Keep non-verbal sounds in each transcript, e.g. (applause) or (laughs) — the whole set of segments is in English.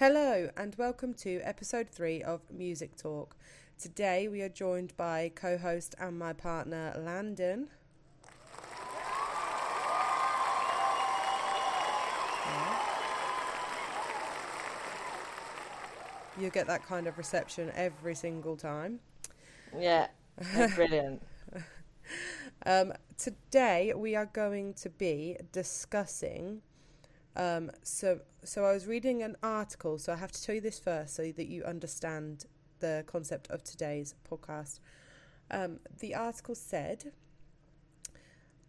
Hello, and welcome to episode three of Music Talk. Today we are joined by co host and my partner, Landon. You get that kind of reception every single time. Yeah, (laughs) brilliant. Um, today we are going to be discussing. Um, so, so I was reading an article. So I have to tell you this first, so that you understand the concept of today's podcast. Um, the article said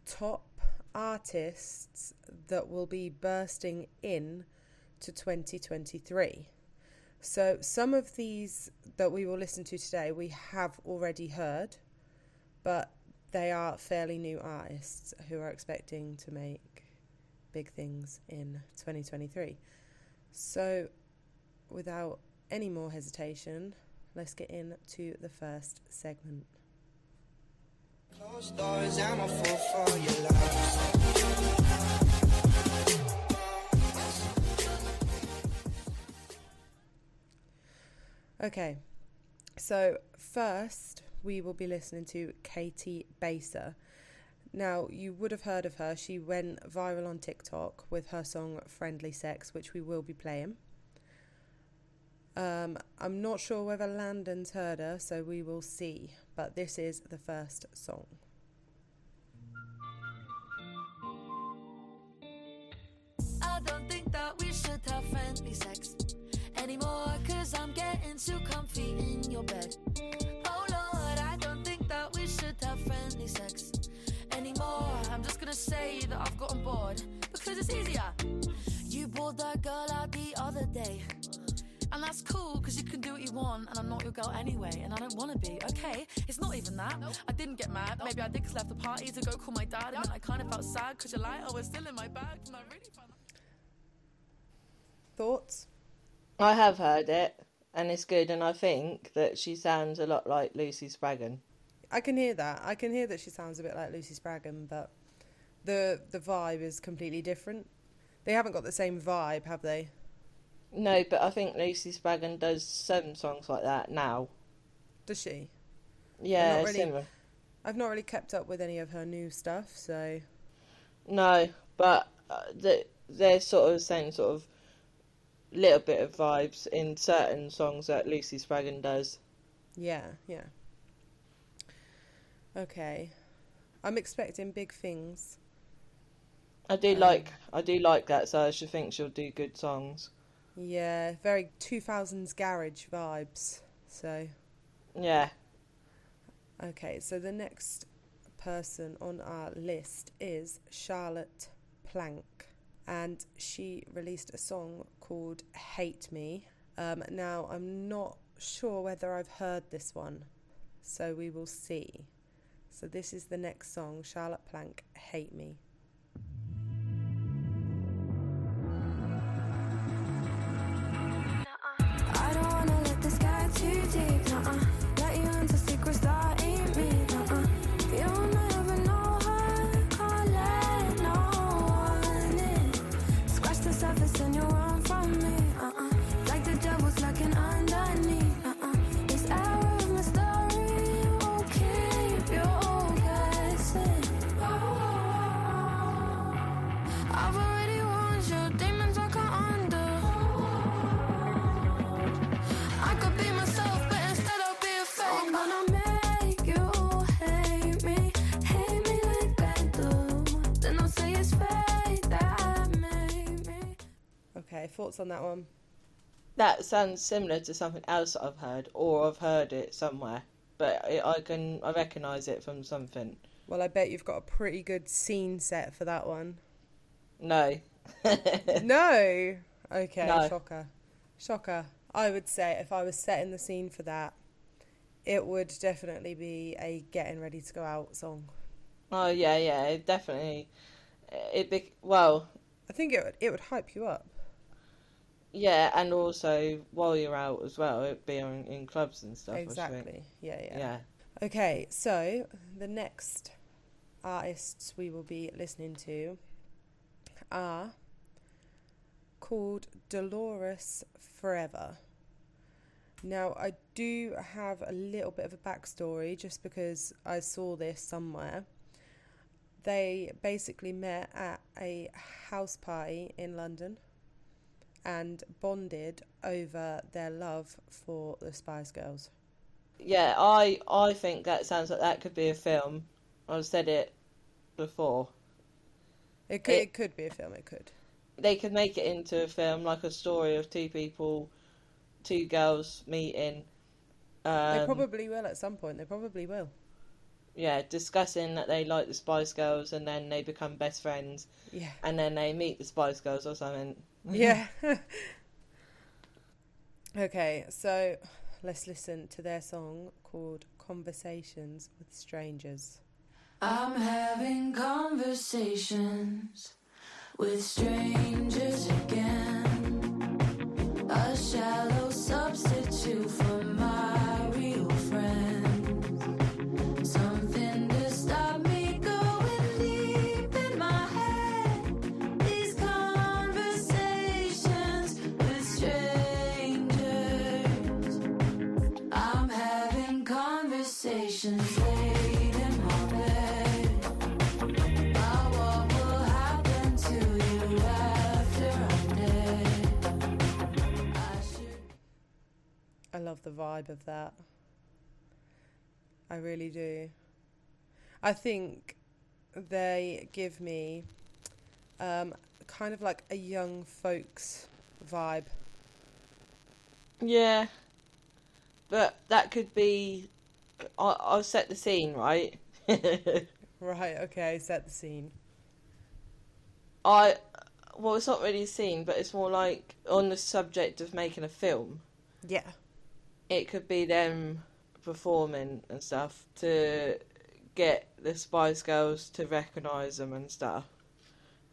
top artists that will be bursting in to 2023. So some of these that we will listen to today we have already heard, but they are fairly new artists who are expecting to make big things in 2023. So without any more hesitation, let's get into the first segment. Okay, so first we will be listening to Caity Baser. Now, you would have heard of her. She went viral on TikTok with her song Friendly Sex, which we will be playing. Um, I'm not sure whether Landon's heard her, so we will see. But this is the first song. I don't think that we should have friendly sex anymore. Cause I'm getting too comfy in your bed. Say that I've gotten bored because it's easier. You brought that girl out the other day. And that's cool because you can do what you want, and I'm not your girl anyway, and I don't want to be. Okay, it's not even that. I didn't get mad. Maybe I did 'cause I left the party to go call my dad, and then I kind of felt sad because your lighter oh, was still in my bag, and I really found Thoughts? I have heard it, and it's good, and I think that she sounds a lot like Lucy Spraggan. I can hear that. I can hear that she sounds a bit like Lucy Spraggan, but the the vibe is completely different. They haven't got the same vibe, have they? No, but I think Lucy Spraggan does some songs like that now. Does she? Yeah, not really- similar. I've not really kept up with any of her new stuff, so No, but uh, the, they're sort of the same sort of little bit of vibes in certain songs that Lucy Spraggan does. yeah, yeah. Okay. I'm expecting big things. I do Um, like I do like that, so I should think she'll do good songs. Yeah, very 2000s garage vibes. So, Yeah, okay, so the next person on our list is Charlotte Plank. And she released a song called Hate Me. Um, now, I'm not sure whether I've heard this one, so we will see. So, this is the next song Charlotte Plank, Hate Me. Too deep, thoughts on that one? that sounds similar to something else that I've heard, or I've heard it somewhere. But it, I can I recognise it from something. Well, I bet you've got a pretty good scene set for that one. No, (laughs) (laughs) No. Okay, No. shocker. Shocker. I would say if I was setting the scene for that, it would definitely be a getting ready to go out song. oh yeah, yeah, it definitely. It be well, I think it would, it would hype you up. Yeah, and also while you're out as well, it'd be on, in clubs and stuff. I should think. exactly. Yeah, yeah, Yeah. Okay, so the next artists we will be listening to are called Dolores Forever. Now, I do have a little bit of a backstory just because I saw this somewhere. They basically met at a house party in London and bonded over their love for the Spice Girls. Yeah, I I think that sounds like that could be a film. I've said it before. It could, It- it could be a film, it could. They could make it into a film, like a story of two people, two girls meeting. Um, they probably will at some point. They probably will. yeah, discussing that they like the Spice Girls, and then they become best friends, Yeah. and then they meet the Spice Girls or something. Yeah. (laughs) okay, so let's listen to their song called Conversations with Strangers. I'm having conversations with strangers again. A shallow substitute for my conversations late in my bed about what will happen to you after I'm dead. I should. I love the vibe of that. I really do. I think they give me um, kind of like a young folks vibe. Yeah, but that could be. I, I'll set the scene right. (laughs) Right, okay, set the scene. I well, it's not really a scene, but it's more like on the subject of making a film. Yeah. It could be them performing and stuff to get the Spice Girls to recognise them and stuff,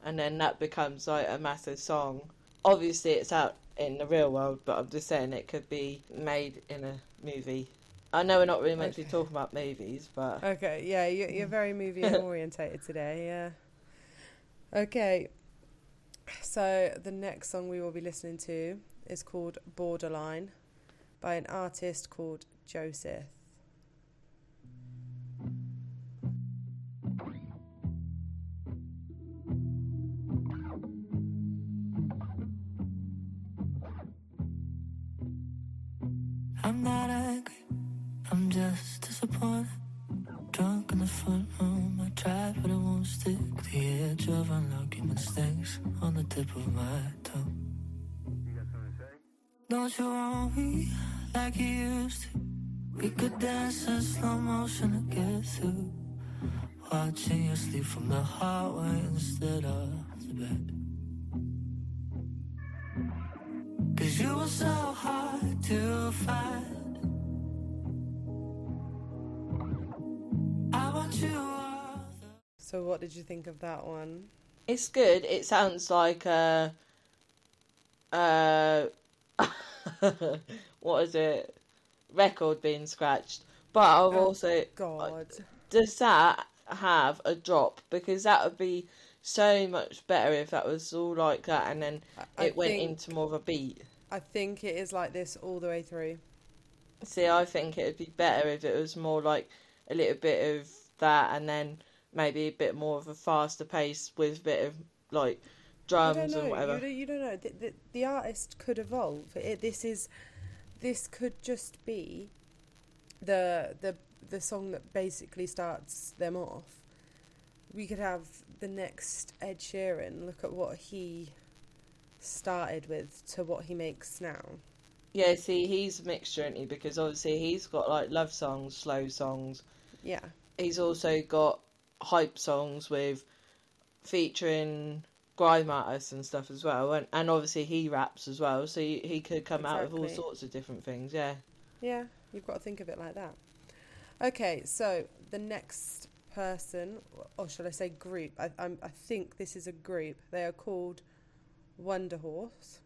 and then that becomes like a massive song. Obviously, it's out in the real world, but I'm just saying it could be made in a movie. I know we're not really meant to be talking about movies, but Okay, yeah, you're, you're (laughs) very movie orientated today, yeah. Okay, so the next song we will be listening to is called Borderline by an artist called Joesef. I'm not angry, I'm Drunk in the front room, I tried, but it won't stick. The edge of unlucky mistakes on the tip of my tongue. Don't you want me like you used to? We could dance in slow motion to get through. Watching you sleep from the hallway instead of the bed. Cause you were so hard to find. So, what did you think of that one? It's good. It sounds like a, uh, (laughs) what is it? Record being scratched. But I've Oh, also God. does that have a drop? Because that would be so much better if that was all like that, and then I- it went think- into more of a beat. I think it is like this all the way through. See, I think it would be better if it was more like a little bit of that, and then maybe a bit more of a faster pace with a bit of like drums and whatever. You don't, you don't know. The, the, the artist could evolve. It, this is, this could just be, the the the song that basically starts them off. We could have the next Ed Sheeran. Look at what he started with to what he makes now. Yeah, see, he's a mixture, isn't he? Because obviously he's got like love songs, slow songs. Yeah, He's also got hype songs with featuring grime artists and stuff as well, and and obviously he raps as well, so he, he could come out with all sorts of different things. Yeah, yeah. You've got to think of it like that. Okay, so the next person, or should I say group? I I'm, I think this is a group. They are called Wunderhorse.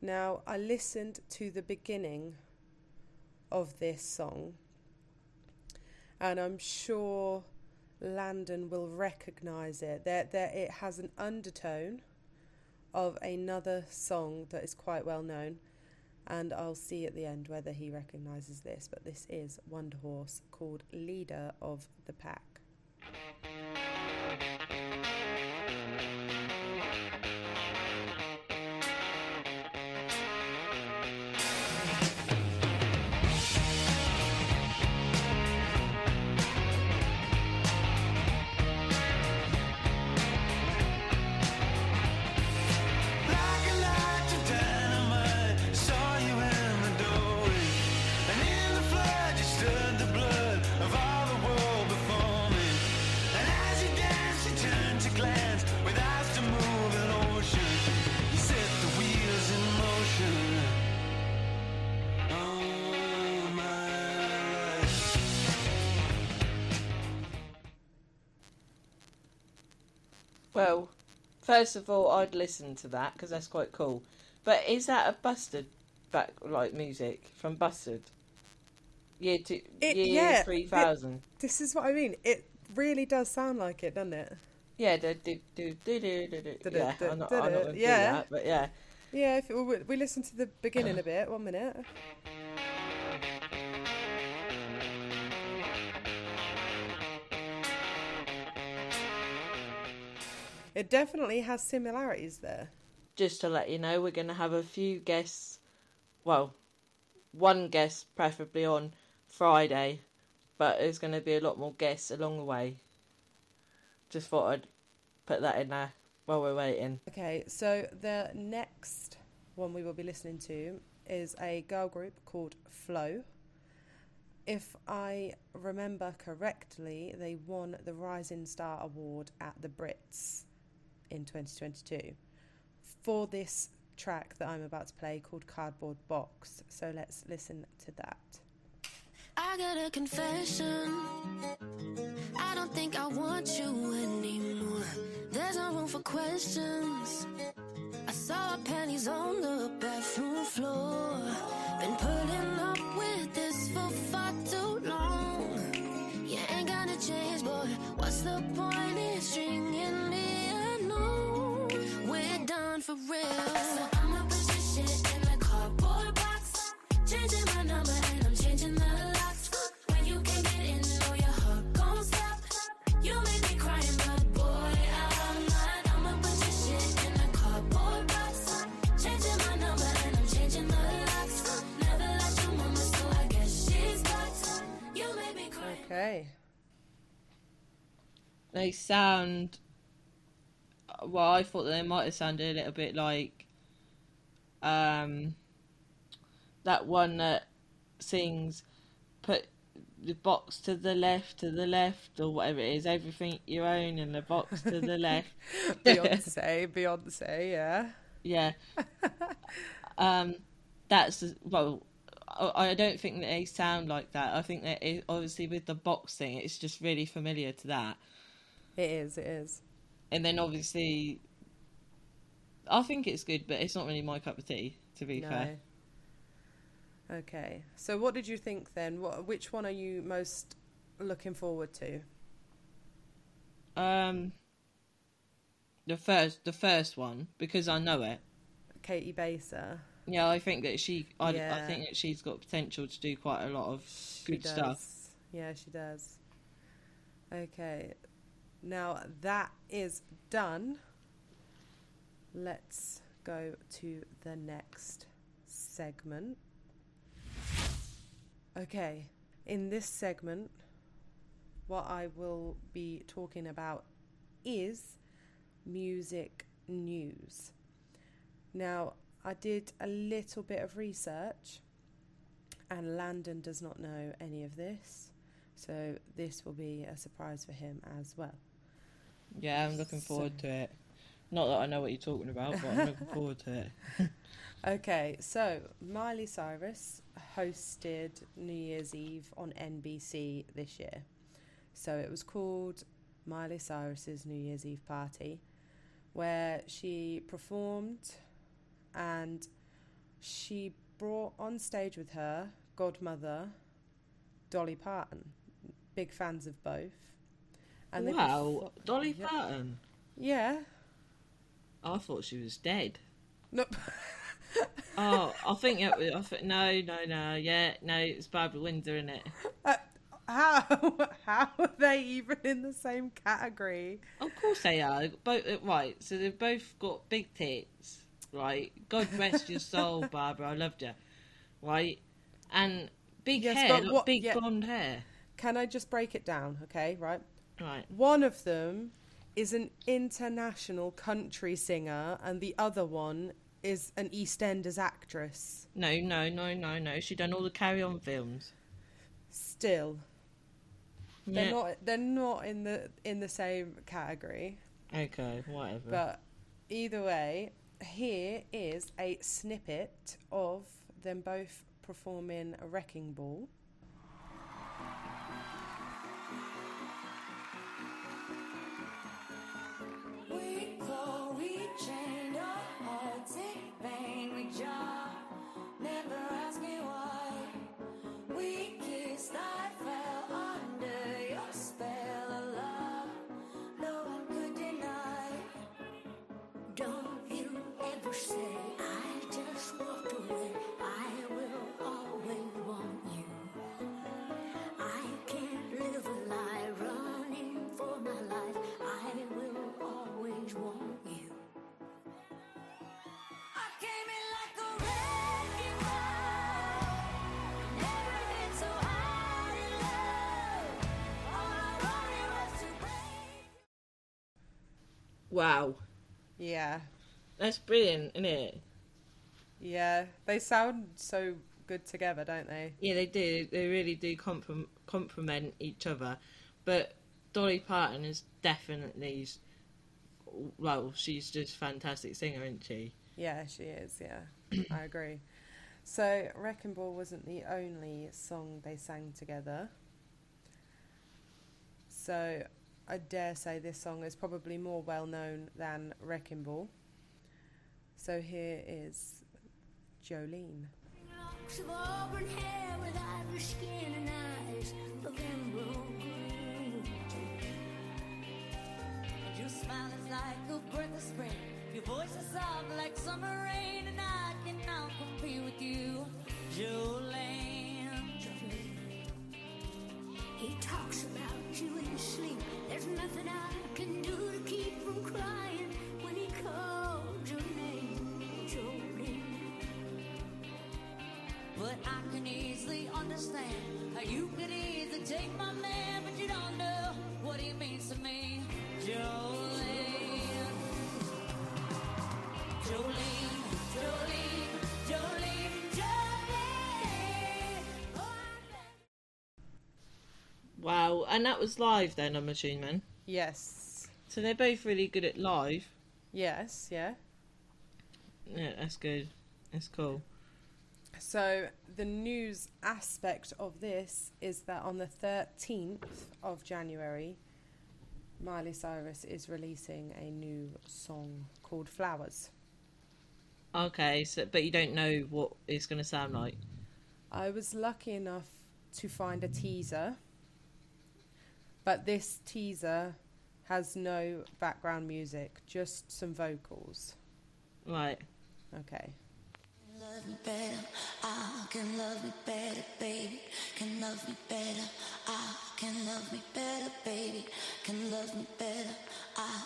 Now, I listened to the beginning of this song, and I'm sure Landon will recognise it. That there, it has an undertone of another song that is quite well known, and I'll see at the end whether he recognises this. But this is Wunderhorse called Leader of the Pack. Well, first of all, I'd listen to that because that's quite cool. But is that a Busted back like music from Busted? Year two, It- year yeah, three thousand. This is what I mean. It really does sound like it, doesn't it? Yeah, do, do, do, do, do, do, do. Yeah. I'm not, I'm not gonna do yeah. that, but yeah. Yeah, if it, we, we listen to the beginning a bit. One minute. It definitely has similarities there. Just to let you know, we're going to have a few guests. Well, one guest preferably on Friday, but there's going to be a lot more guests along the way. Just thought I'd put that in there while we're waiting. Okay, so the next one we will be listening to is a girl group called FLO. If I remember correctly, they won the Rising Star Award at the Brits in 2022 for this track that I'm about to play called Cardboard Box. So let's listen to that. I got a confession. I don't think I want you anymore. There's no room for questions. I saw panties on the bathroom floor. Been putting up with this for far too long. You ain't gonna change, boy. What's the point in stringing for real. So I'ma put your shit in the cardboard box. Changing my number and I'm changing the locks. When you can't get in, know your heart gon' stop. You make me crying, but boy, I'm not. I'ma put your shit in the cardboard box. Changing my number and I'm changing the locks. Never liked your mama, so I guess she's got. You made me cry. Okay. They sound. Well, I thought that they might have sounded a little bit like. Um. That one that sings, put the box to the left, to the left, or whatever it is, everything you own, and the box to the left. (laughs) Beyonce, Beyonce, yeah. Yeah. (laughs) um, that's well. I I don't think that they sound like that. I think that it, obviously with the box thing, it's just really familiar to that. It is, it is. And then obviously, I think it's good, but it's not really my cup of tea. To be fair, Okay. So what did you think then? What which one are you most looking forward to? um, the first, the first one because I know it. Caity Baser. Yeah, I think that she, I, I Yeah. think that she's got potential to do quite a lot of She good does. stuff. Yeah, she does. Okay. Now that is done. Let's go to the next segment. Okay. In this segment, what I will be talking about is music news. Now, I did a little bit of research and Landon does not know any of this, so this will be a surprise for him as well. Yeah, I'm looking forward to it. Not that I know what you're talking about, but I'm looking (laughs) forward to it. Okay, so Miley Cyrus hosted New Year's Eve on NBC this year. So it was called Miley Cyrus's New Year's Eve party, where she performed and she brought on stage with her godmother, Dolly Parton. Big fans of both. They wow, Dolly Yeah. Parton. Yeah, I thought she was dead. Nope. (laughs) Oh, I think it was. I think, no, no, no. Yeah, no, it's Barbara Windsor in it. How? (laughs) How are they even in the same category? Of course they are. Both uh, right. So they've both got big tits, right? God rest your soul, (laughs) Barbara. I loved you, right? And big Yes, hair, what- big yeah. blonde hair, Can I just break it down? Okay, right. Right? One of them is an international country singer, and the other one is an EastEnders actress. No, no, no, no, no. She done all the Carry On films. Still, they're not. They're not in the in the same category. Okay, whatever. But either way, here is a snippet of them both performing a wrecking ball. Don't you ever say wow, Yeah, that's brilliant, isn't it? yeah. They sound so good together, don't they? Yeah, they do. They really do comprom- complement each other. But Dolly Parton is definitely, well, she's just a fantastic singer, isn't she? Yeah, she is. Yeah, I agree. So, Wrecking Ball wasn't the only song they sang together. So, I dare say this song is probably more well known than Wrecking Ball. So, here is Jolene. Your smile is like a breath of spring. Your voice is soft like summer rain, and I cannot compete with you, Jolene. He talks about you in sleep. There's nothing I can do to keep from crying when he calls your name, Jolene. But I can easily understand how you could easily take my man, but you don't know and that was live then, I'm assuming. Yes. So they're both really good at live. Yes, yeah. Yeah, that's good. That's cool. So, the news aspect of this is that on the 13th of January, Miley Cyrus is releasing a new song called Flowers. Okay, so but you don't know what it's going to sound like. I was lucky enough to find a teaser, but this teaser has no background music, just some vocals. Right. Okay. Love me better, I can love me better, baby. Can love me better, I can love me better, baby. Can love me better, I.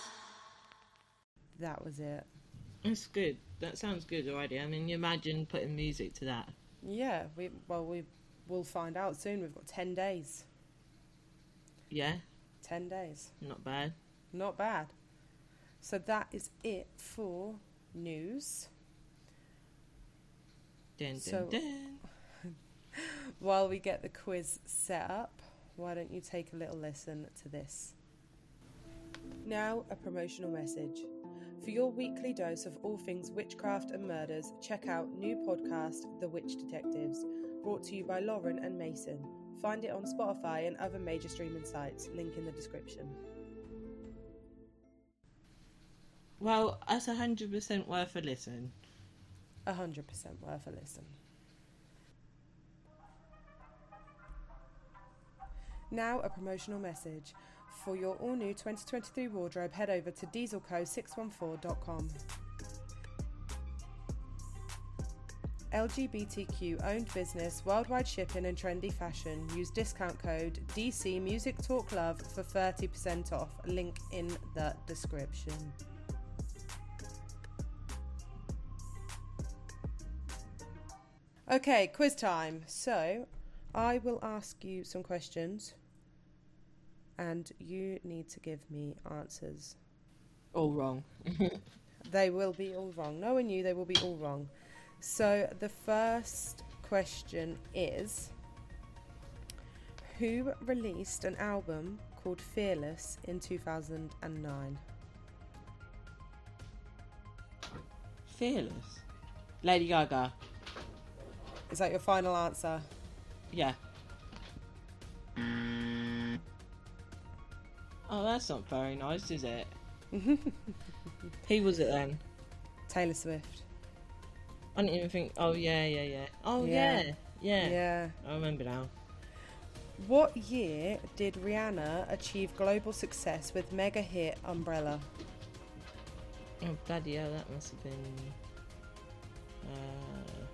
That was it. That's good. That sounds good already. I mean, you imagine putting music to that. Yeah, we well we will find out soon. We've got 10 days. Yeah, 10 days. not bad. Not bad. So that is it for news. Dun, dun, So- dun. (laughs) While we get the quiz set up, why don't you take a little listen to this? Now, a promotional message. For your weekly dose of all things witchcraft and murders, check out new podcast, The Witch Detectives, brought to you by Lauren and Mason. Find it on Spotify and other major streaming sites, link in the description. Well, that's hundred percent worth a listen. 100% worth a listen. Now, a promotional message. For your all new 2023 wardrobe, head over to dieselco614.com. LGBTQ owned business, worldwide shipping and trendy fashion. Use discount code DC Music Talk Love for 30% off. Link in the description. Okay, quiz time. So, I will ask you some questions and you need to give me answers. All wrong. (laughs) They will be all wrong. Knowing you, they will be all wrong. So the first question is Who released an album called Fearless in 2009? Fearless. Lady Gaga. Is that your final answer? Yeah. Oh, that's not very nice, is it? (laughs) Who was it then? Taylor Swift. I didn't even think. Oh yeah, yeah, yeah. Oh Yeah. yeah, yeah. Yeah. I remember now. What year did Rihanna achieve global success with mega hit Umbrella? Oh bloody hell, that must have been. Uh,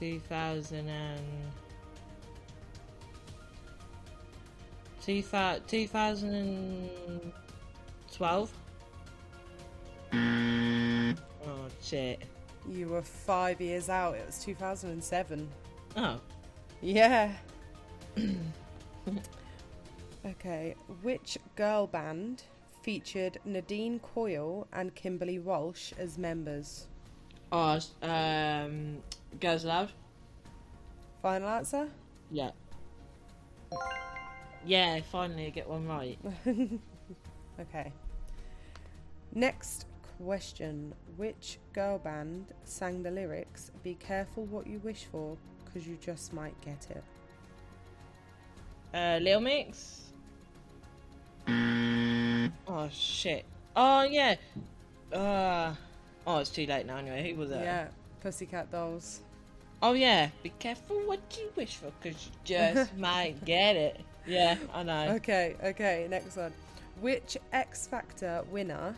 2000 and. 2000 2012? Shit. You were five years out. It was 2007. Oh, Yeah. (clears throat) okay. Which girl band featured Nadine Coyle and Kimberly Walsh as members? oh um, Girls Aloud? Final answer? Yeah. Yeah, finally I get one right. (laughs) Okay. Next question. Which girl band sang the lyrics, Be careful what you wish for, because you just might get it? Uh, Lil Mix. Oh shit. Oh yeah. Uh, oh, it's too late now. Anyway, who was that? Yeah. Pussycat Dolls. Oh yeah. Be careful what you wish for, cause you just (laughs) might get it. Yeah, I know. Okay, okay, next one. Which X Factor winner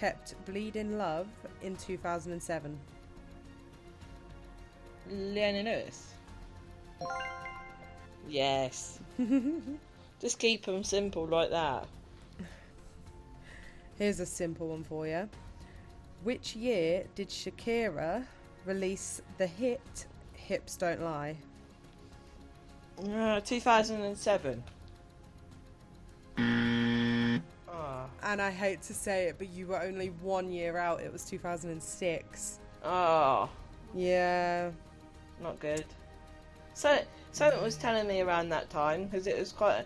kept Bleeding Love in 2007? Leona Lewis. Yes. (laughs) Just keep them simple like that. (laughs) Here's a simple one for you. Which year did Shakira release the hit Hips Don't Lie? Uh, 2007. And I hate to say it, but you were only one year out. It was 2006. oh, Yeah. not good. So, something was telling me around that time because it was quite,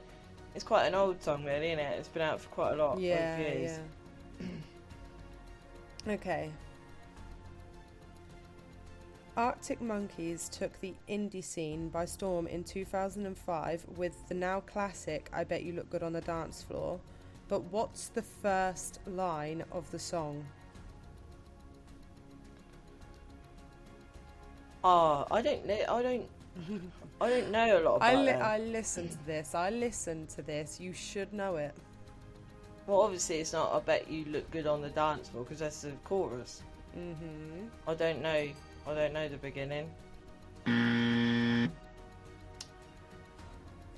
it's quite an old song, really, isn't it? It's been out for quite a lot Yeah, of years. yeah. (clears throat) okay. Arctic Monkeys took the indie scene by storm in 2005 with the now classic I Bet You Look Good on the Dance Floor. But what's the first line of the song? Oh, I don't know. I don't. I don't know a lot (laughs) about I, li- them. I listened to this. I listened to this. You should know it. Well, obviously, it's not. I bet you look good on the dance floor because that's the chorus. hmm I don't know. I don't know the beginning. (laughs)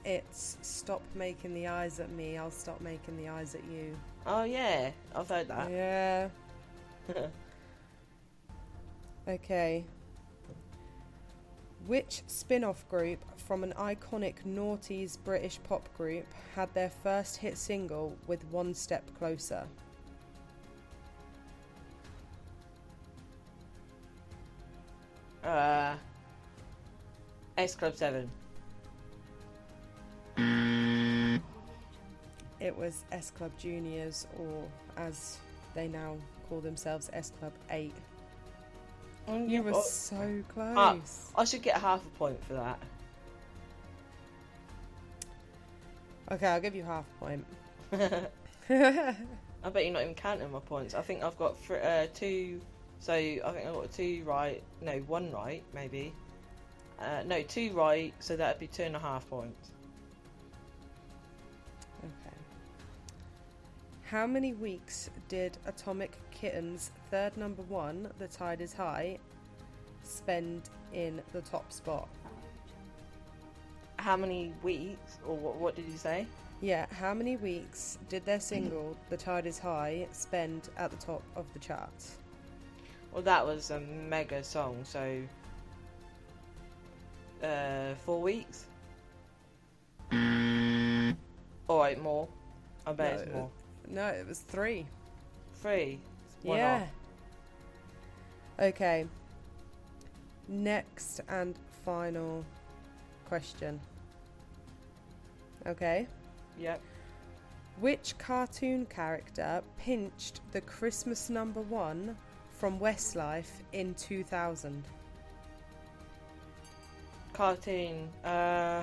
It's Stop Making the Eyes at Me, I'll Stop Making the Eyes at You. Oh yeah, I've heard that. Yeah. (laughs) Okay. Which spin off group from an iconic noughties British pop group had their first hit single with One Step Closer? Uh, S Club Seven. It was S Club Juniors, or as they now call themselves, S Club 8. You were Oh, so close. Ah, I should get half a point for that. Okay, I'll give you half a point. (laughs) (laughs) I bet you're not even counting my points. I think I've got thr uh, two. So I think I've got two right. No, one right, maybe. Uh, no, two right. So that'd be two and a half points. How many weeks did Atomic Kitten's third number one, The Tide is High, spend in the top spot? How many weeks, or what, what did you say? Yeah, how many weeks did their single, (clears throat) The Tide is High, spend at the top of the charts? Well, that was a mega song, so. Uh, four weeks? Alright, more. I bet No, it's more. No, it was three. Three. Yeah. Okay. Next and final question. Okay. Yep. Which cartoon character pinched the Christmas number one from Westlife in 2000? Cartoon. Uh,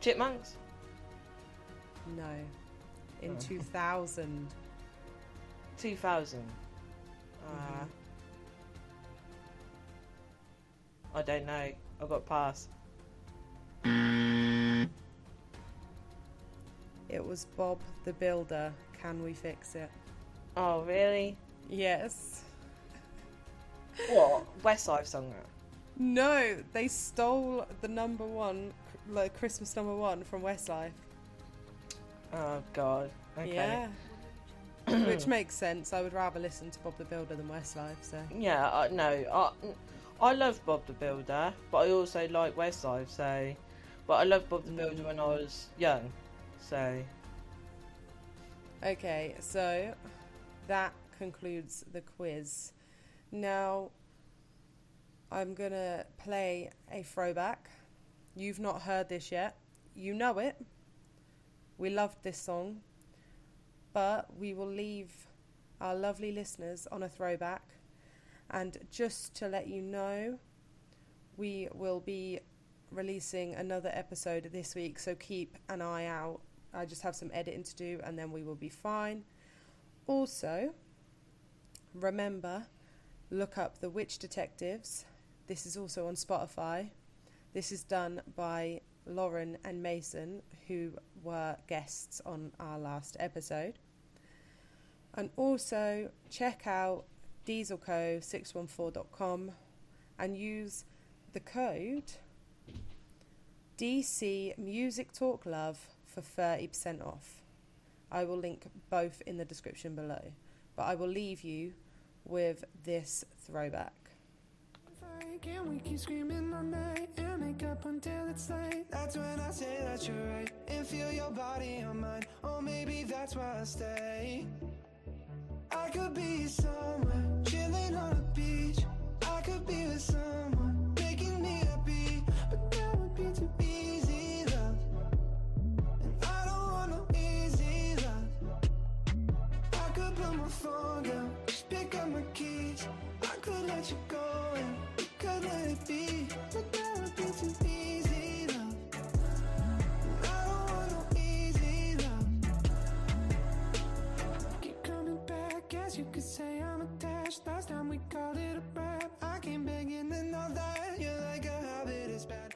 Chipmunks? No. In Oh. 2000. 2000. Uh, I don't know. I got pass. It was Bob the Builder. Can we fix it? Oh, really? Yes. What? Westside song that? No, they stole the number one, like Christmas number one from Westlife. Oh, God. Okay. Yeah. (clears throat) Which makes sense. I would rather listen to Bob the Builder than Westlife, so. Yeah, I, no, I, I love Bob the Builder, but I also like Westlife, so. But I loved Bob the mm. Builder when I was young, so. Okay, so that concludes the quiz. Now, I'm gonna play a throwback. You've not heard this yet. You know it. We loved this song. But we will leave our lovely listeners on a throwback. And just to let you know, we will be releasing another episode this week, so keep an eye out. I just have some editing to do and then we will be fine. Also, remember, look up The Witch Detectives. This is also on Spotify. This is done by Lauren and Mason, who were guests on our last episode. And also, check out dieselco614.com and use the code DC Music Talk Love for 30% off. I will link both in the description below, but I will leave you with this throwback. Can we keep screaming all night and make up until it's late? That's when I say that you're right and feel your body on mine. Or maybe that's why I stay. I could be somewhere chilling on a beach. I could be with someone making me happy, but that would be too easy, love. And I don't want no easy love. I could put my phone down, just pick up my keys. I could let you go it be, too easy, love. I don't want no easy love. Keep coming back, you could say I'm attached. Last time we called it a rap. I came begging and all that. You're like a habit, it's bad.